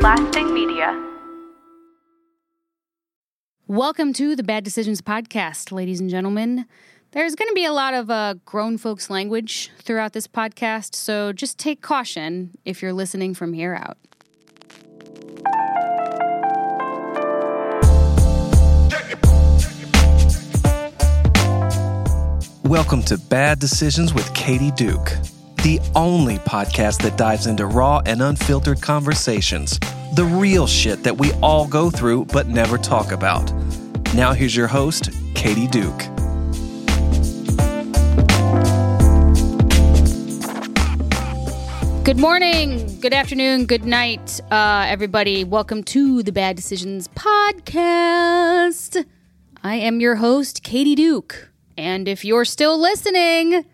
Lasting Media. Welcome to the Bad Decisions Podcast, ladies and gentlemen. There's going to be a lot of uh, grown folks language throughout this podcast, so just take caution if you're listening from here out. Welcome to Bad Decisions with Katie Duke, the only podcast that dives into raw and unfiltered conversations, the real shit that we all go through but never talk about. Now, here's your host, Katie Duke. Good morning, good afternoon, good night, uh, everybody. Welcome to the Bad Decisions Podcast. I am your host, Katie Duke. And if you're still listening,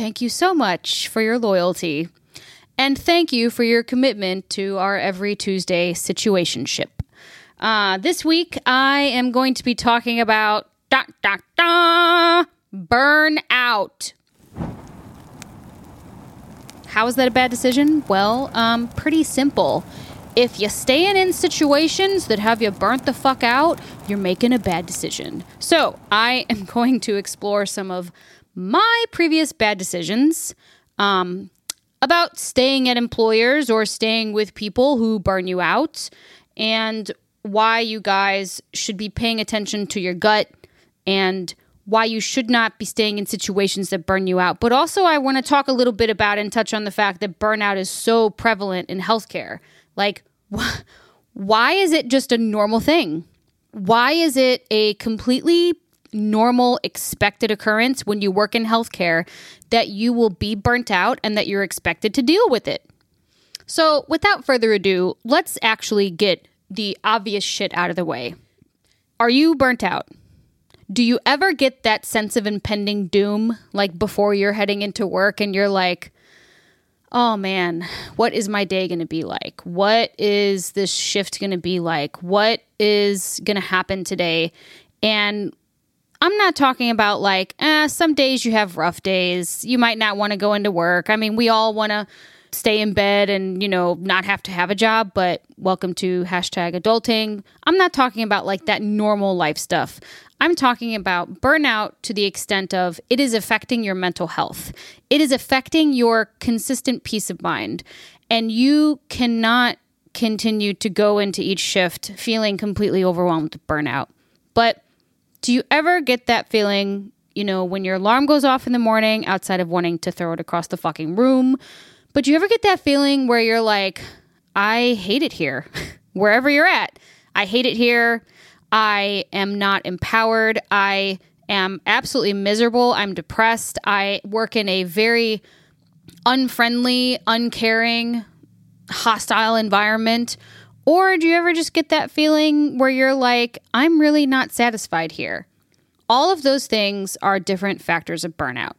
thank you so much for your loyalty. And thank you for your commitment to our every Tuesday situationship. Uh, this week, I am going to be talking about da, da, da, burnout. How is that a bad decision? Well, um, pretty simple. If you're staying in situations that have you burnt the fuck out, you're making a bad decision. So, I am going to explore some of my previous bad decisions um, about staying at employers or staying with people who burn you out, and why you guys should be paying attention to your gut and why you should not be staying in situations that burn you out. But also, I want to talk a little bit about and touch on the fact that burnout is so prevalent in healthcare. Like, wh- why is it just a normal thing? Why is it a completely normal, expected occurrence when you work in healthcare that you will be burnt out and that you're expected to deal with it? So, without further ado, let's actually get the obvious shit out of the way. Are you burnt out? Do you ever get that sense of impending doom, like before you're heading into work and you're like, oh man, what is my day going to be like? What is this shift going to be like? What is going to happen today? And I'm not talking about like, eh, some days you have rough days. You might not want to go into work. I mean, we all want to stay in bed and, you know, not have to have a job, but welcome to hashtag adulting. I'm not talking about like that normal life stuff. I'm talking about burnout to the extent of it is affecting your mental health. It is affecting your consistent peace of mind. And you cannot continue to go into each shift feeling completely overwhelmed with burnout. But do you ever get that feeling, you know, when your alarm goes off in the morning outside of wanting to throw it across the fucking room? But do you ever get that feeling where you're like, I hate it here, wherever you're at? I hate it here. I am not empowered. I am absolutely miserable. I'm depressed. I work in a very unfriendly, uncaring, hostile environment. Or do you ever just get that feeling where you're like, I'm really not satisfied here? All of those things are different factors of burnout.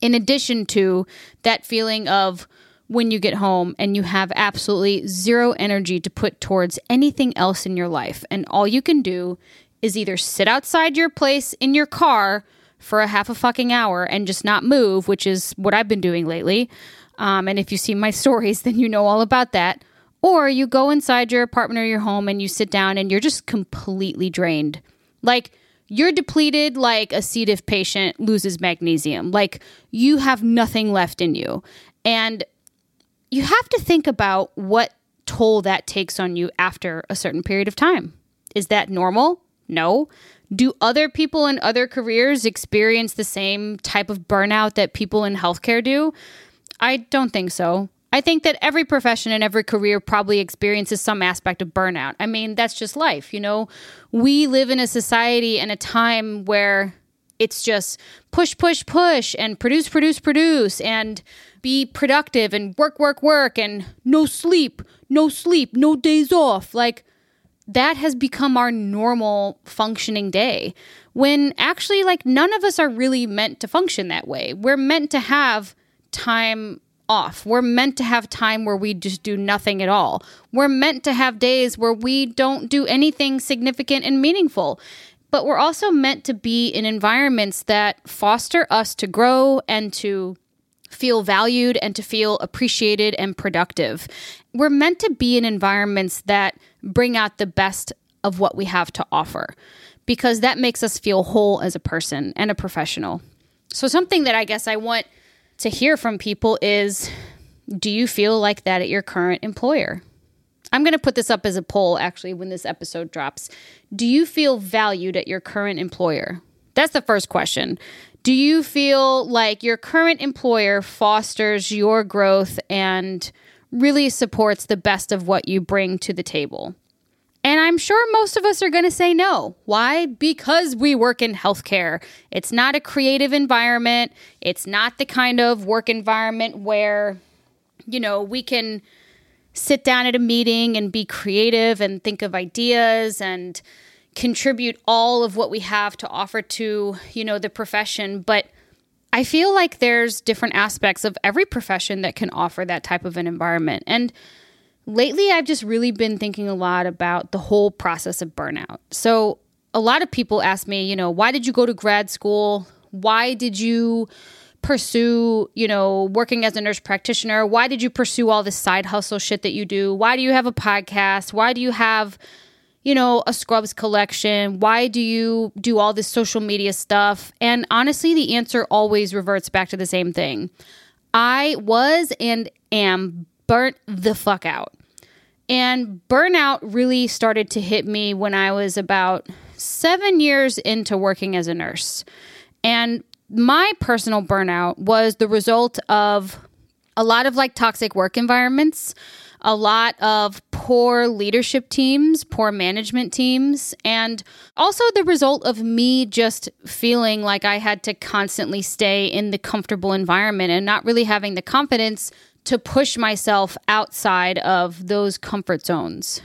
In addition to that feeling of when you get home and you have absolutely zero energy to put towards anything else in your life. And all you can do is either sit outside your place in your car for a half a fucking hour and just not move, which is what I've been doing lately. Um, and if you see my stories, then you know all about that. Or you go inside your apartment or your home and you sit down and you're just completely drained. Like, you're depleted like a C. diff patient loses magnesium. Like, you have nothing left in you. And you have to think about what toll that takes on you after a certain period of time. Is that normal? No. Do other people in other careers experience the same type of burnout that people in healthcare do? I don't think so. I think that every profession and every career probably experiences some aspect of burnout. I mean, that's just life, you know? We live in a society and a time where it's just push, push, push and produce, produce, produce and be productive and work, work, work and no sleep, no sleep, no days off. Like that has become our normal functioning day when actually, like, none of us are really meant to function that way. We're meant to have time off. We're meant to have time where we just do nothing at all. We're meant to have days where we don't do anything significant and meaningful. But we're also meant to be in environments that foster us to grow and to feel valued and to feel appreciated and productive. We're meant to be in environments that bring out the best of what we have to offer because that makes us feel whole as a person and a professional. So, something that I guess I want to hear from people is do you feel like that at your current employer? I'm going to put this up as a poll actually when this episode drops. Do you feel valued at your current employer? That's the first question. Do you feel like your current employer fosters your growth and really supports the best of what you bring to the table? And I'm sure most of us are going to say no. Why? Because we work in healthcare. It's not a creative environment. It's not the kind of work environment where, you know, we can sit down at a meeting and be creative and think of ideas and contribute all of what we have to offer to, you know, the profession, but I feel like there's different aspects of every profession that can offer that type of an environment. And lately I've just really been thinking a lot about the whole process of burnout. So, a lot of people ask me, you know, why did you go to grad school? Why did you pursue, you know, working as a nurse practitioner? Why did you pursue all this side hustle shit that you do? Why do you have a podcast? Why do you have you know, a Scrubs collection? Why do you do all this social media stuff? And honestly, the answer always reverts back to the same thing. I was and am burnt the fuck out. And burnout really started to hit me when I was about seven years into working as a nurse. And my personal burnout was the result of a lot of like toxic work environments a lot of poor leadership teams, poor management teams, and also the result of me just feeling like I had to constantly stay in the comfortable environment and not really having the confidence to push myself outside of those comfort zones.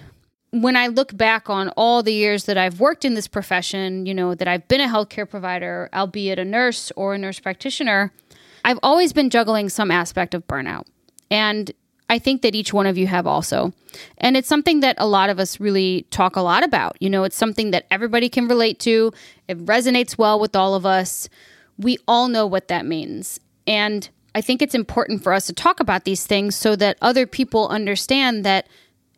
When I look back on all the years that I've worked in this profession, you know, that I've been a healthcare provider, albeit a nurse or a nurse practitioner, I've always been juggling some aspect of burnout. And I think that each one of you have also. And it's something that a lot of us really talk a lot about. You know, it's something that everybody can relate to. It resonates well with all of us. We all know what that means. And I think it's important for us to talk about these things so that other people understand that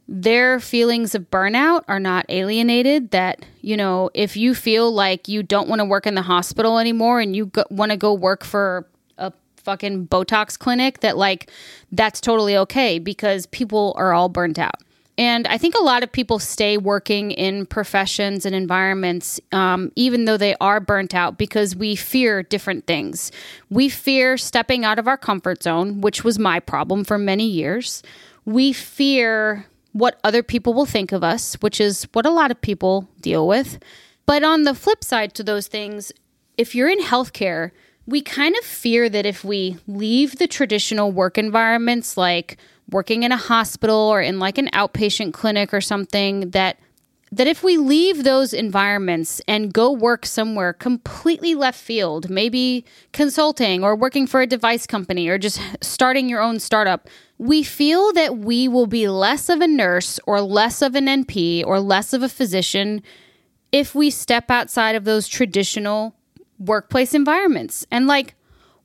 their feelings of burnout are not alienated. That, you know, if you feel like you don't want to work in the hospital anymore and you go- want to go work for a fucking Botox clinic that like that's totally okay because people are all burnt out. And I think a lot of people stay working in professions and environments, um, even though they are burnt out, because we fear different things. We fear stepping out of our comfort zone, which was my problem for many years. We fear what other people will think of us, which is what a lot of people deal with. But on the flip side to those things, if you're in healthcare, we kind of fear that if we leave the traditional work environments like working in a hospital or in like an outpatient clinic or something that that if we leave those environments and go work somewhere completely left field, maybe consulting or working for a device company or just starting your own startup, we feel that we will be less of a nurse or less of an NP or less of a physician if we step outside of those traditional workplace environments. And like,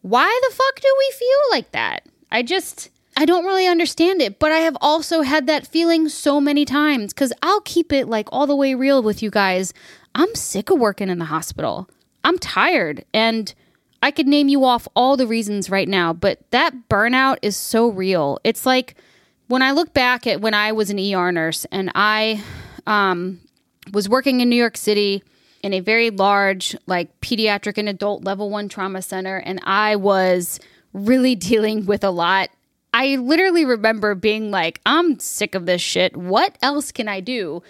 why the fuck do we feel like that? I just, I don't really understand it, but I have also had that feeling so many times because I'll keep it like all the way real with you guys. I'm sick of working in the hospital. I'm tired and I could name you off all the reasons right now, but that burnout is so real. It's like when I look back at when I was an ER nurse and I um, was working in New York City in a very large, like pediatric and adult level one trauma center, and I was really dealing with a lot. I literally remember being like, I'm sick of this shit. What else can I do?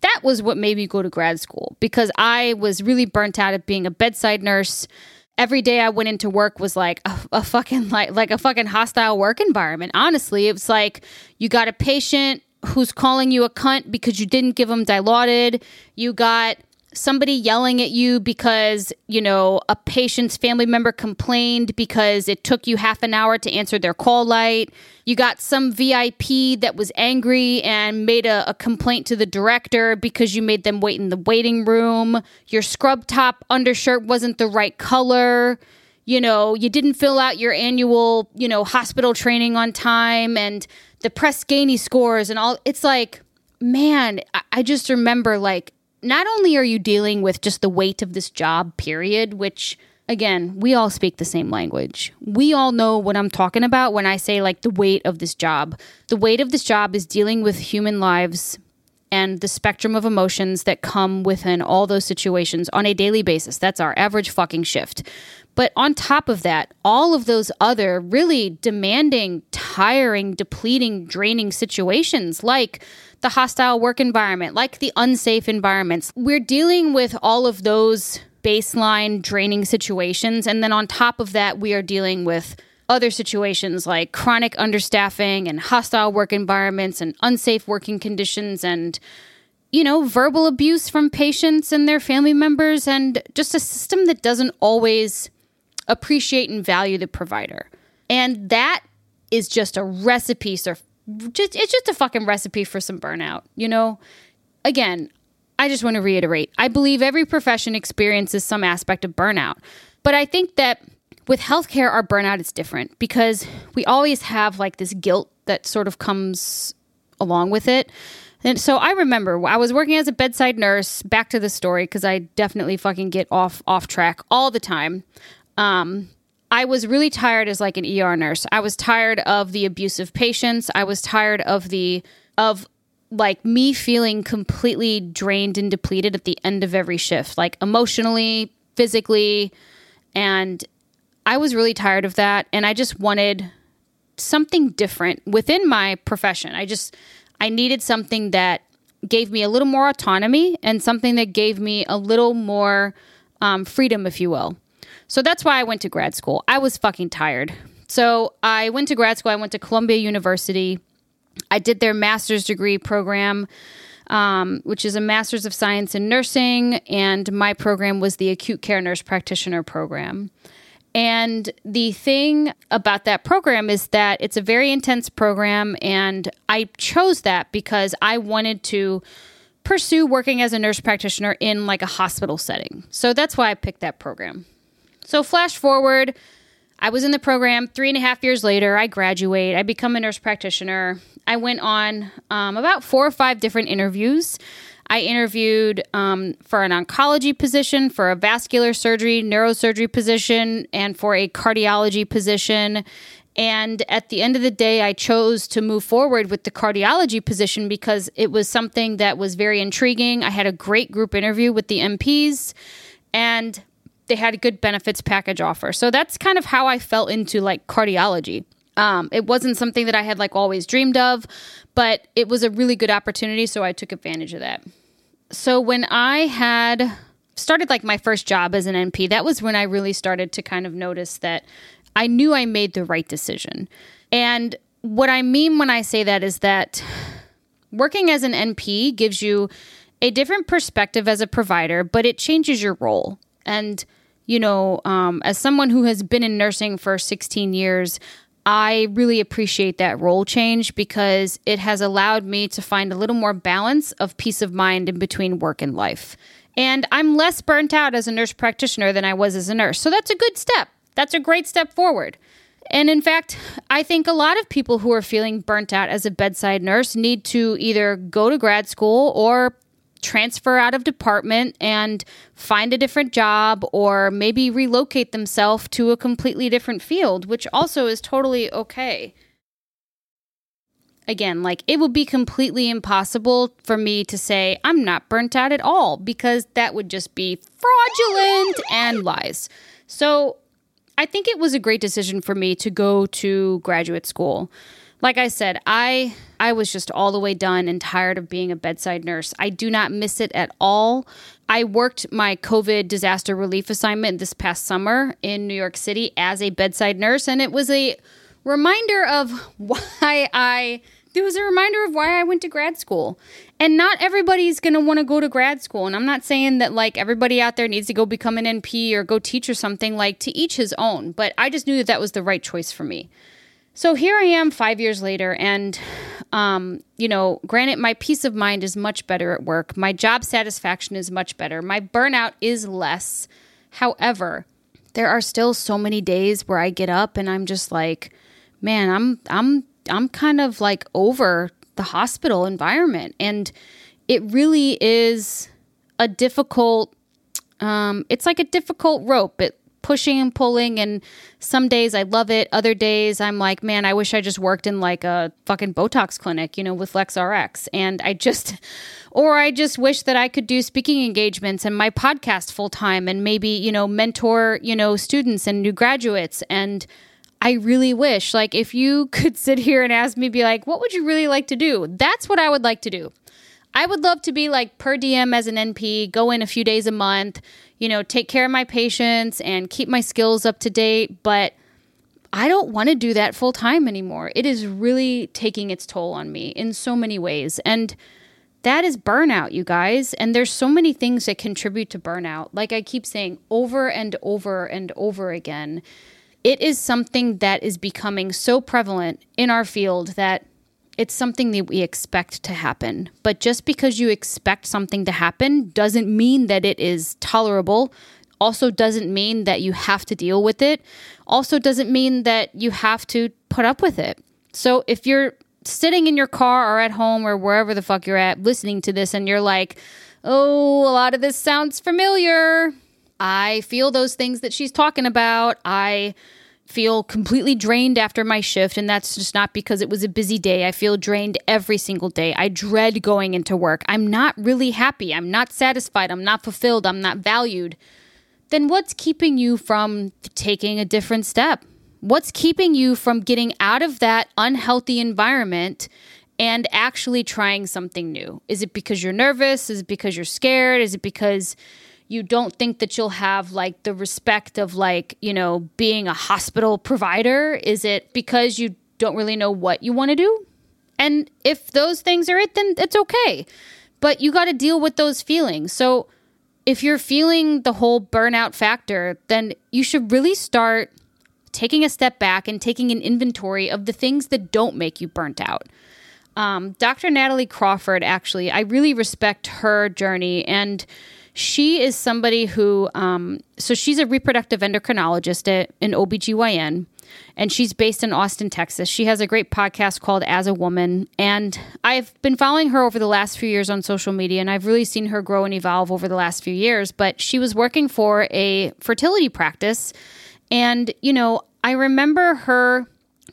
That was what made me go to grad school because I was really burnt out of being a bedside nurse. Every day I went into work was like a, a fucking like like a fucking hostile work environment. Honestly, it was like you got a patient who's calling you a cunt because you didn't give them dilaudid. You got somebody yelling at you because, you know, a patient's family member complained because it took you half an hour to answer their call light. You got some VIP that was angry and made a, a, complaint to the director because you made them wait in the waiting room. Your scrub top undershirt wasn't the right color. you know, you didn't fill out your annual, you know, hospital training on time and the Press Ganey scores and all. It's like, man, I just remember like, not only are you dealing with just the weight of this job, period, which again, we all speak the same language. We all know what I'm talking about when I say like the weight of this job. The weight of this job is dealing with human lives and the spectrum of emotions that come within all those situations on a daily basis. That's our average fucking shift. But on top of that, all of those other really demanding, tiring, depleting, draining situations like the hostile work environment, like the unsafe environments, we're dealing with all of those baseline draining situations. And then on top of that, we are dealing with other situations like chronic understaffing and hostile work environments and unsafe working conditions and you know verbal abuse from patients and their family members and just a system that doesn't always appreciate and value the provider and that is just a recipe so just it's just a fucking recipe for some burnout you know again i just want to reiterate i believe every profession experiences some aspect of burnout but i think that with healthcare, our burnout is different because we always have like this guilt that sort of comes along with it. And so I remember I was working as a bedside nurse. Back to the story because I definitely fucking get off off track all the time. Um, I was really tired as like an ER nurse. I was tired of the abusive patients. I was tired of the of like me feeling completely drained and depleted at the end of every shift, like emotionally, physically, and I was really tired of that and I just wanted something different within my profession. I just I needed something that gave me a little more autonomy and something that gave me a little more um, freedom, if you will. So that's why I went to grad school. I was fucking tired. So I went to grad school. I went to Columbia University. I did their master's degree program, um, which is a master's of science in nursing, and my program was the acute care nurse practitioner program. And the thing about that program is that it's a very intense program. And I chose that because I wanted to pursue working as a nurse practitioner in like a hospital setting. So that's why I picked that program. So, flash forward, I was in the program three and a half years later. I graduate, I become a nurse practitioner. I went on um, about four or five different interviews. I interviewed um, for an oncology position, for a vascular surgery, neurosurgery position, and for a cardiology position. And at the end of the day, I chose to move forward with the cardiology position because it was something that was very intriguing. I had a great group interview with the NPs, and they had a good benefits package offer. So that's kind of how I fell into like cardiology. Um, it wasn't something that I had like always dreamed of, but it was a really good opportunity, so I took advantage of that so when I had started like my first job as an NP, that was when I really started to kind of notice that I knew I made the right decision. And what I mean when I say that is that working as an NP gives you a different perspective as a provider, but it changes your role. And, you know, um, as someone who has been in nursing for 16 years, I really appreciate that role change because it has allowed me to find a little more balance of peace of mind in between work and life. And I'm less burnt out as a nurse practitioner than I was as a nurse. So that's a good step. That's a great step forward. And in fact, I think a lot of people who are feeling burnt out as a bedside nurse need to either go to grad school or transfer out of department and find a different job or maybe relocate themselves to a completely different field, which also is totally okay. Again, like it would be completely impossible for me to say I'm not burnt out at all because that would just be fraudulent and lies. So I think it was a great decision for me to go to graduate school like I said, I I was just all the way done and tired of being a bedside nurse. I do not miss it at all. I worked my COVID disaster relief assignment this past summer in New York City as a bedside nurse and it was a reminder of why I it was a reminder of why I went to grad school. And not everybody's going to want to go to grad school. And I'm not saying that like everybody out there needs to go become an NP or go teach or something like to each his own, but I just knew that that was the right choice for me. So here I am five years later, and, um, you know, granted, my peace of mind is much better at work. My job satisfaction is much better. My burnout is less. However, there are still so many days where I get up and I'm just like, man, I'm I'm I'm kind of like over the hospital environment and it really is a difficult um it's like a difficult rope. It pushing and pulling and some days I love it. Other days I'm like, man, I wish I just worked in like a fucking Botox clinic, you know, with LexRx. And I just or I just wish that I could do speaking engagements and my podcast full time and maybe, you know, mentor, you know, students and new graduates and I really wish like if you could sit here and ask me be like, what would you really like to do? That's what I would like to do. I would love to be like per diem as an NP, go in a few days a month, you know, take care of my patients and keep my skills up to date, but I don't want to do that full time anymore. It is really taking its toll on me in so many ways. And that is burnout, you guys. And there's so many things that contribute to burnout. Like I keep saying over and over and over again, it is something that is becoming so prevalent in our field that it's something that we expect to happen. But just because you expect something to happen doesn't mean that it is tolerable. Also, doesn't mean that you have to deal with it. Also, doesn't mean that you have to put up with it. So, if you're sitting in your car or at home or wherever the fuck you're at listening to this and you're like, oh, a lot of this sounds familiar. I feel those things that she's talking about. I feel completely drained after my shift, and that's just not because it was a busy day. I feel drained every single day. I dread going into work. I'm not really happy. I'm not satisfied. I'm not fulfilled. I'm not valued. Then what's keeping you from taking a different step? What's keeping you from getting out of that unhealthy environment and actually trying something new? Is it because you're nervous? Is it because you're scared? Is it because you don't think that you'll have like the respect of like, you know, being a hospital provider? Is it because you don't really know what you want to do? And if those things are it, then it's okay. But you got to deal with those feelings. So if you're feeling the whole burnout factor, then you should really start taking a step back and taking an inventory of the things that don't make you burnt out. Um, Dr. Natalie Crawford, actually, I really respect her journey and she is somebody who, um, so she's a reproductive endocrinologist at an OBGYN, and she's based in Austin, Texas. She has a great podcast called As a Woman, and I've been following her over the last few years on social media, and I've really seen her grow and evolve over the last few years. But she was working for a fertility practice, and, you know, I remember her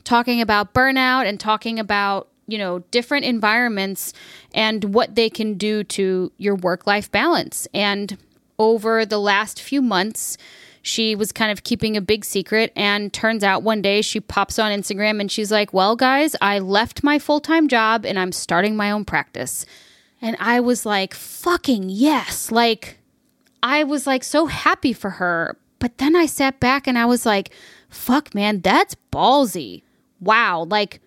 talking about burnout and talking about you know different environments and what they can do to your work life balance and over the last few months she was kind of keeping a big secret and turns out one day she pops on Instagram and she's like, "Well, guys, I left my full-time job and I'm starting my own practice." And I was like, "Fucking yes." Like I was like so happy for her. But then I sat back and I was like, "Fuck, man, that's ballsy." Wow, like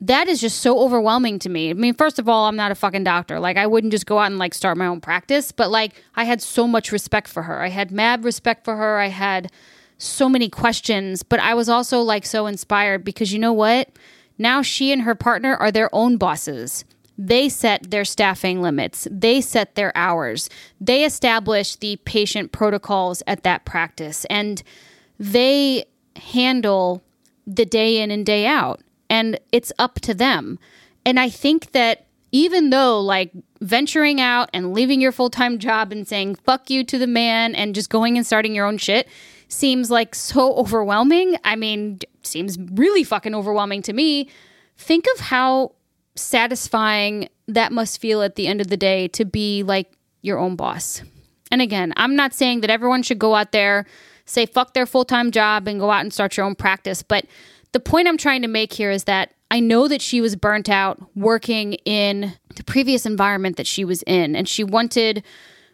that is just so overwhelming to me. I mean, first of all, I'm not a fucking doctor. Like, I wouldn't just go out and like start my own practice, but like, I had so much respect for her. I had mad respect for her. I had so many questions, but I was also like so inspired because you know what? Now she and her partner are their own bosses. They set their staffing limits, they set their hours, they establish the patient protocols at that practice, and they handle the day in and day out and it's up to them. And I think that even though like venturing out and leaving your full-time job and saying fuck you to the man and just going and starting your own shit seems like so overwhelming. I mean, seems really fucking overwhelming to me. Think of how satisfying that must feel at the end of the day to be like your own boss. And again, I'm not saying that everyone should go out there, say fuck their full-time job and go out and start your own practice, but the point I'm trying to make here is that I know that she was burnt out working in the previous environment that she was in, and she wanted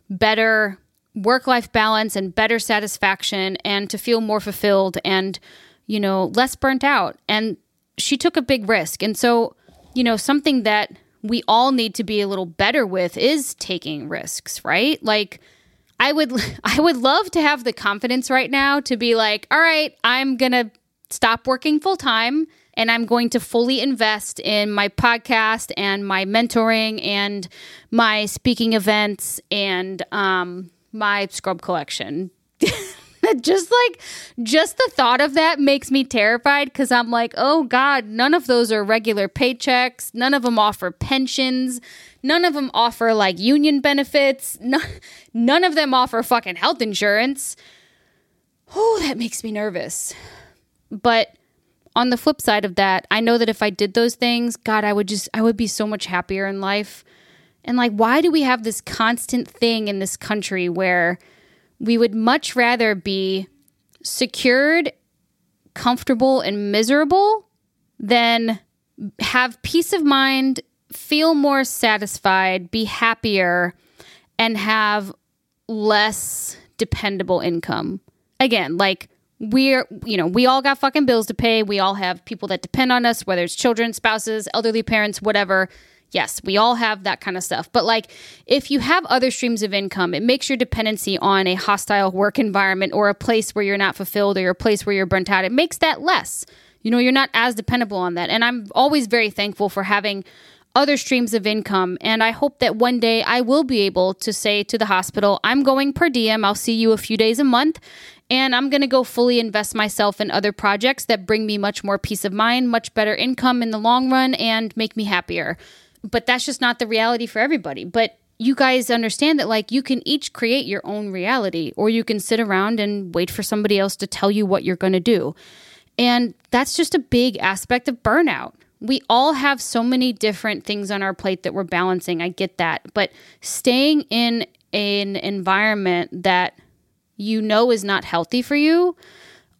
better work life balance and better satisfaction and to feel more fulfilled and, you know, less burnt out. And she took a big risk. And so, you know, something that we all need to be a little better with is taking risks, right? Like, I would I would love to have the confidence right now to be like, all right, I'm going to stop working full time and I'm going to fully invest in my podcast and my mentoring and my speaking events and um, my scrub collection. just like just the thought of that makes me terrified because I'm like, oh God, none of those are regular paychecks. None of them offer pensions. None of them offer like union benefits. None, none of them offer fucking health insurance. Oh, that makes me nervous. But on the flip side of that, I know that if I did those things, God, I would just, I would be so much happier in life. And like, why do we have this constant thing in this country where we would much rather be secured, comfortable, and miserable than have peace of mind, feel more satisfied, be happier, and have less dependable income? Again, like, we're you know we all got fucking bills to pay we all have people that depend on us whether it's children spouses elderly parents whatever yes we all have that kind of stuff but like if you have other streams of income it makes your dependency on a hostile work environment or a place where you're not fulfilled or a place where you're burnt out it makes that less you know you're not as dependable on that and i'm always very thankful for having other streams of income. And I hope that one day I will be able to say to the hospital, I'm going per diem. I'll see you a few days a month. And I'm going to go fully invest myself in other projects that bring me much more peace of mind, much better income in the long run, and make me happier. But that's just not the reality for everybody. But you guys understand that, like, you can each create your own reality, or you can sit around and wait for somebody else to tell you what you're going to do. And that's just a big aspect of burnout. We all have so many different things on our plate that we're balancing. I get that. But staying in an environment that you know is not healthy for you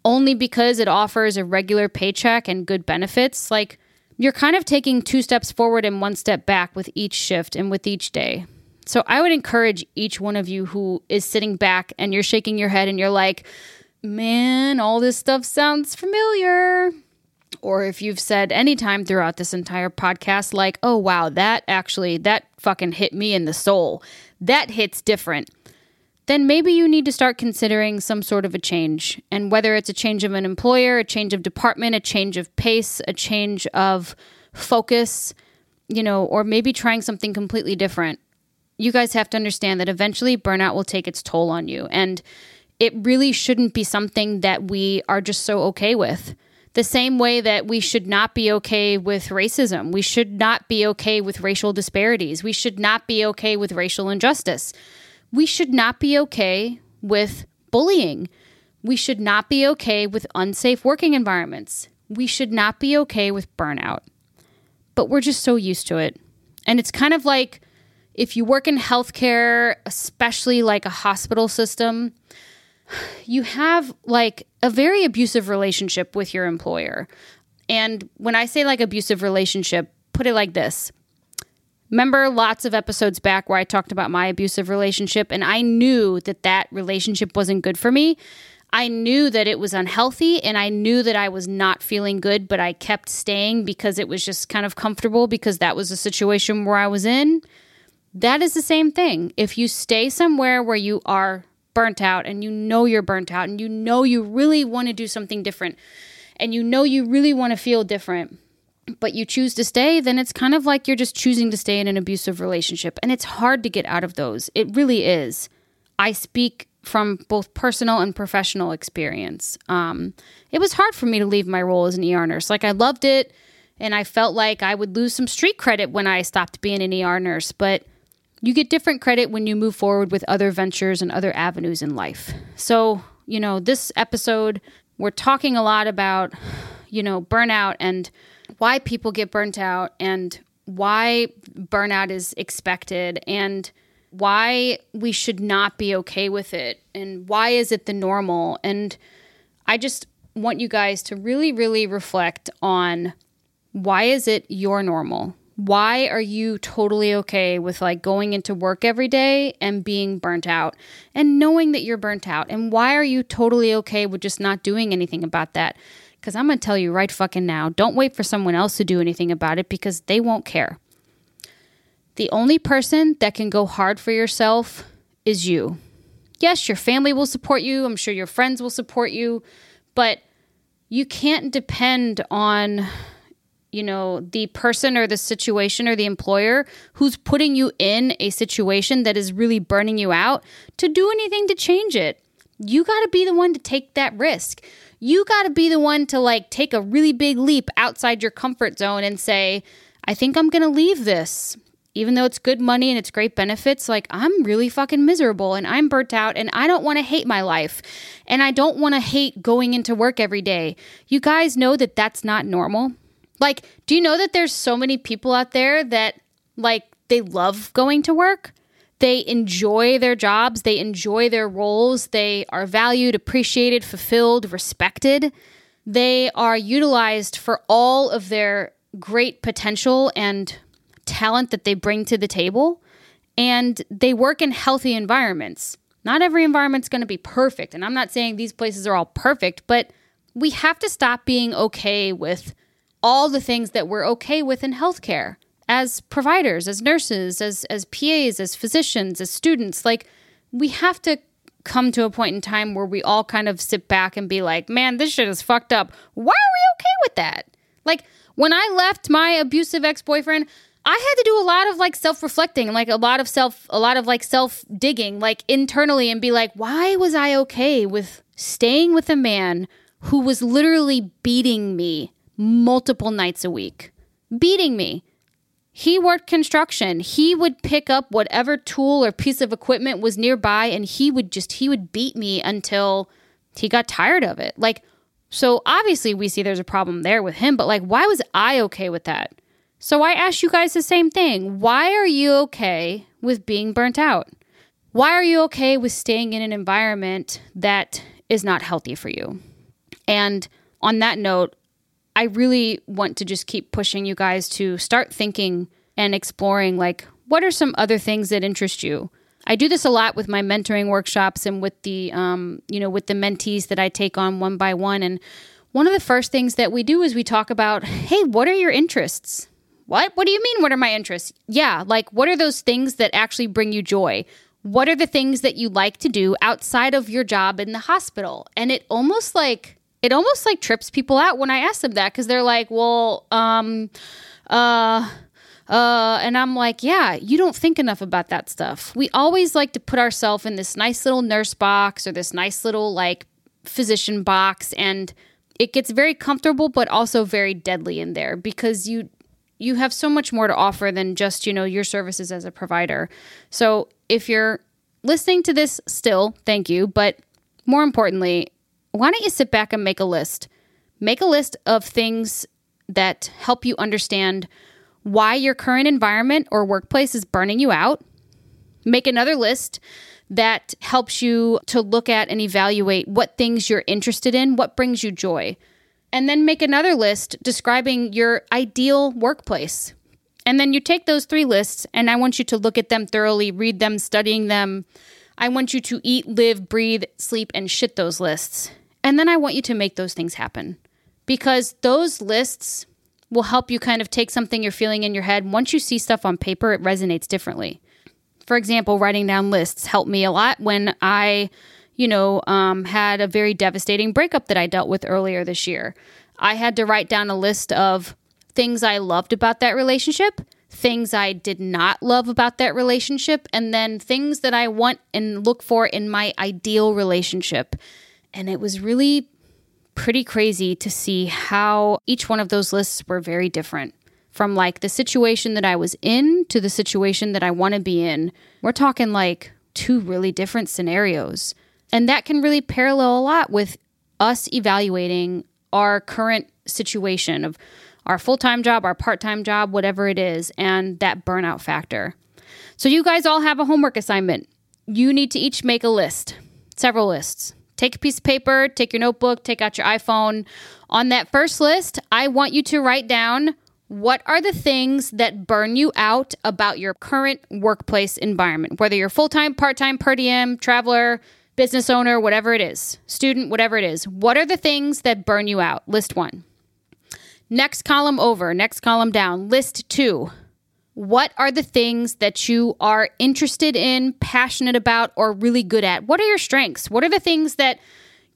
only because it offers a regular paycheck and good benefits, like you're kind of taking two steps forward and one step back with each shift and with each day. So I would encourage each one of you who is sitting back and you're shaking your head and you're like, man, all this stuff sounds familiar. Or if you've said anytime throughout this entire podcast, like, oh, wow, that actually, that fucking hit me in the soul. That hits different then maybe you need to start considering some sort of a change. And whether it's a change of an employer, a change of department, a change of pace, a change of focus, you know, or maybe trying something completely different. You guys have to understand that eventually burnout will take its toll on you. And it really shouldn't be something that we are just so okay with. The same way that we should not be okay with racism. We should not be okay with racial disparities. We should not be okay with racial injustice we should not be okay with bullying. We should not be okay with unsafe working environments. We should not be okay with burnout. But we're just so used to it. And it's kind of like if you work in healthcare, especially like a hospital system, you have like a very abusive relationship with your employer. And when I say like abusive relationship, put it like this Remember lots of episodes back where I talked about my abusive relationship, and I knew that that relationship wasn't good for me. I knew that it was unhealthy and I knew that I was not feeling good, but I kept staying because it was just kind of comfortable because that was a situation where I was in. That is the same thing. If you stay somewhere where you are burnt out and you know you're burnt out and you know you really want to do something different and you know you really want to feel different, but you choose to stay, then it's kind of like you're just choosing to stay in an abusive relationship. And it's hard to get out of those. It really is. I speak from both personal and professional experience. Um, it was hard for me to leave my role as an ER nurse. Like, I loved it, and I felt like I would lose some street credit when I stopped being an ER nurse. But you get different credit when you move forward with other ventures and other avenues in life. So, you know, this episode, we're talking a lot about, you know, burnout and why people get burnt out and why burnout is expected and why we should not be okay with it and why is it the normal. And i just want you guys to really really reflect on why is it your normal? Why are you totally okay with like going into work every day and being burnt out and knowing that you're burnt out? And why are you totally okay with just not doing anything about that because I'm going to tell you right fucking now don't wait for someone else to do anything about it because they won't care. The only person that can go hard for yourself is you. Yes, your family will support you. I'm sure your friends will support you. But you can't depend on you know the person or the situation or the employer who's putting you in a situation that is really burning you out to do anything to change it you got to be the one to take that risk. You got to be the one to like take a really big leap outside your comfort zone and say, I think I'm going to leave this. Even though it's good money and it's great benefits, like I'm really fucking miserable and I'm burnt out and I don't want to hate my life and I don't want to hate going into work every day. You guys know that that's not normal. Like, do you know that there's so many people out there that like they love going to work? They enjoy their jobs, they enjoy their roles, they are valued, appreciated, fulfilled, respected. They are utilized for all of their great potential and talent that they bring to the table. And they work in healthy environments. Not every environment's going to be perfect. And I'm not saying these places are all perfect, but we have to stop being okay with all the things that we're okay with in healthcare as providers, as nurses, as as PAs, as physicians, as students, like we have to come to a point in time where we all kind of sit back and be like, "Man, this shit is fucked up. Why are we okay with that?" Like when I left my abusive ex-boyfriend, I had to do a lot of like self-reflecting, like a lot of self a lot of like self-digging like internally and be like, "Why was I okay with staying with a man who was literally beating me multiple nights a week?" Beating me he worked construction. He would pick up whatever tool or piece of equipment was nearby and he would just he would beat me until he got tired of it. Like so obviously we see there's a problem there with him, but like why was I okay with that? So I ask you guys the same thing. Why are you okay with being burnt out? Why are you okay with staying in an environment that is not healthy for you? And on that note, I really want to just keep pushing you guys to start thinking and exploring like what are some other things that interest you. I do this a lot with my mentoring workshops and with the um, you know with the mentees that I take on one by one. And one of the first things that we do is we talk about, hey, what are your interests? What? What do you mean? What are my interests? Yeah, like what are those things that actually bring you joy? What are the things that you like to do outside of your job in the hospital? And it almost like it almost like trips people out when I ask them that because they're like, well, um, uh, uh, and I'm like, yeah, you don't think enough about that stuff. We always like to put ourselves in this nice little nurse box or this nice little like physician box, and it gets very comfortable, but also very deadly in there because you you have so much more to offer than just you know your services as a provider. So if you're listening to this still, thank you, but more importantly, why don't you sit back and make a list? Make a list of things that help you understand why your current environment or workplace is burning you out. Make another list that helps you to look at and evaluate what things you're interested in, what brings you joy. And then make another list describing your ideal workplace. And then you take those three lists, and I want you to look at them thoroughly, read them, studying them. I want you to eat, live, breathe, sleep, and shit those lists. And then I want you to make those things happen because those lists will help you kind of take something you're feeling in your head. Once you see stuff on paper, it resonates differently. For example, writing down lists helped me a lot when I, you know, um, had a very devastating breakup that I dealt with earlier this year. I had to write down a list of things I loved about that relationship, things I did not love about that relationship, and then things that I want and look for in my ideal relationship. And it was really pretty crazy to see how each one of those lists were very different. From like the situation that I was in to the situation that I want to be in. We're talking like two really different scenarios. And that can really parallel a lot with us evaluating our current situation of our full time job, our part time job, whatever it is, and that burnout factor. So, you guys all have a homework assignment. You need to each make a list, several lists. Take a piece of paper, take your notebook, take out your iPhone. On that first list, I want you to write down what are the things that burn you out about your current workplace environment, whether you're full time, part time, per diem, traveler, business owner, whatever it is, student, whatever it is. What are the things that burn you out? List one. Next column over, next column down. List two. What are the things that you are interested in, passionate about, or really good at? What are your strengths? What are the things that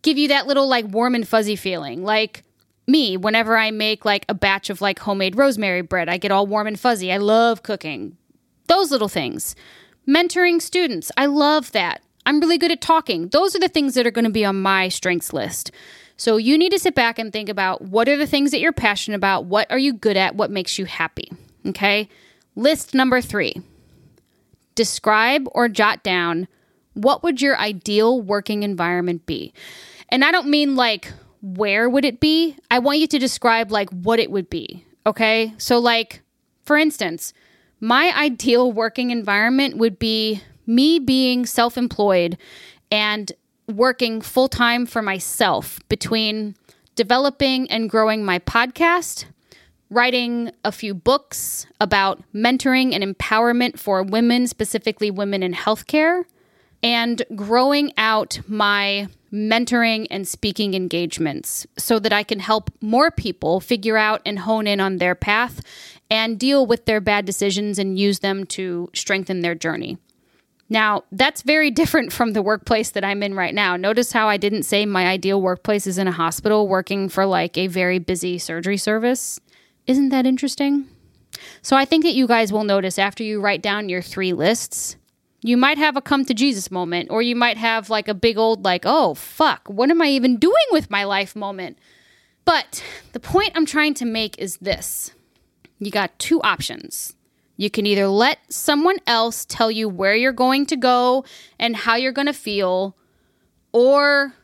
give you that little like warm and fuzzy feeling? Like me, whenever I make like a batch of like homemade rosemary bread, I get all warm and fuzzy. I love cooking. Those little things. Mentoring students, I love that. I'm really good at talking. Those are the things that are going to be on my strengths list. So you need to sit back and think about what are the things that you're passionate about? What are you good at? What makes you happy? Okay. List number three describe or jot down what would your ideal working environment be? And I don't mean like where would it be? I want you to describe like what it would be. Okay. So, like, for instance, my ideal working environment would be me being self employed and working full time for myself between developing and growing my podcast, writing a few books about mentoring and empowerment for women, specifically women in healthcare, and growing out my mentoring and speaking engagements so that I can help more people figure out and hone in on their path and deal with their bad decisions and use them to strengthen their journey. Now, that's very different from the workplace that I'm in right now. Notice how I didn't say my ideal workplace is in a hospital working for like a very busy surgery service. Isn't that interesting? So I think that you guys will notice after you write down your three lists, you might have a come to Jesus moment, or you might have like a big old, like, oh, fuck, what am I even doing with my life moment? But the point I'm trying to make is this you got two options. You can either let someone else tell you where you're going to go and how you're going to feel, or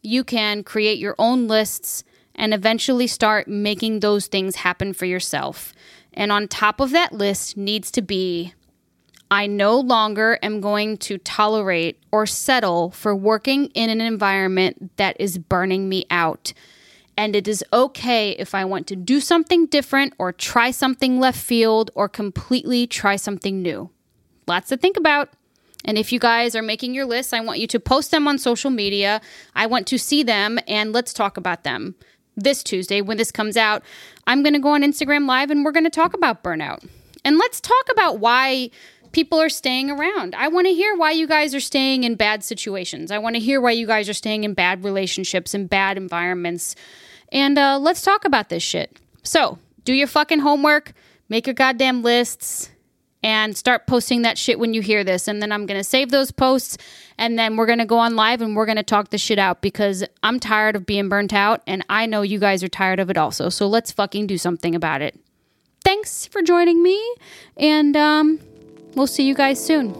you can create your own lists and eventually start making those things happen for yourself. And on top of that list needs to be I no longer am going to tolerate or settle for working in an environment that is burning me out. And it is okay if I want to do something different or try something left field or completely try something new. Lots to think about. And if you guys are making your lists, I want you to post them on social media. I want to see them and let's talk about them. This Tuesday, when this comes out, I'm going to go on Instagram Live and we're going to talk about burnout. And let's talk about why people are staying around. I want to hear why you guys are staying in bad situations. I want to hear why you guys are staying in bad relationships and bad environments. And uh, let's talk about this shit. So, do your fucking homework, make your goddamn lists, and start posting that shit when you hear this. And then I'm going to save those posts and then we're going to go on live and we're going to talk the shit out because I'm tired of being burnt out and I know you guys are tired of it also. So let's fucking do something about it. Thanks for joining me. And, um, We'll see you guys soon.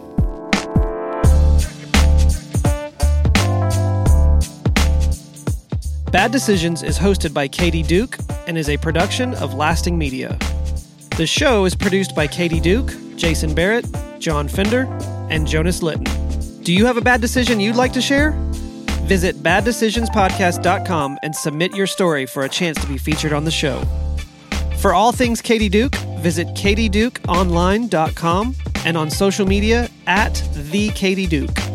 Bad Decisions is hosted by Katie Duke and is a production of Lasting Media. The show is produced by Katie Duke, Jason Barrett, John Fender, and Jonas Litton. Do you have a bad decision you'd like to share? Visit baddecisionspodcast.com and submit your story for a chance to be featured on the show. For all things Katie Duke, visit katiedukeonline.com and on social media at the Katie Duke.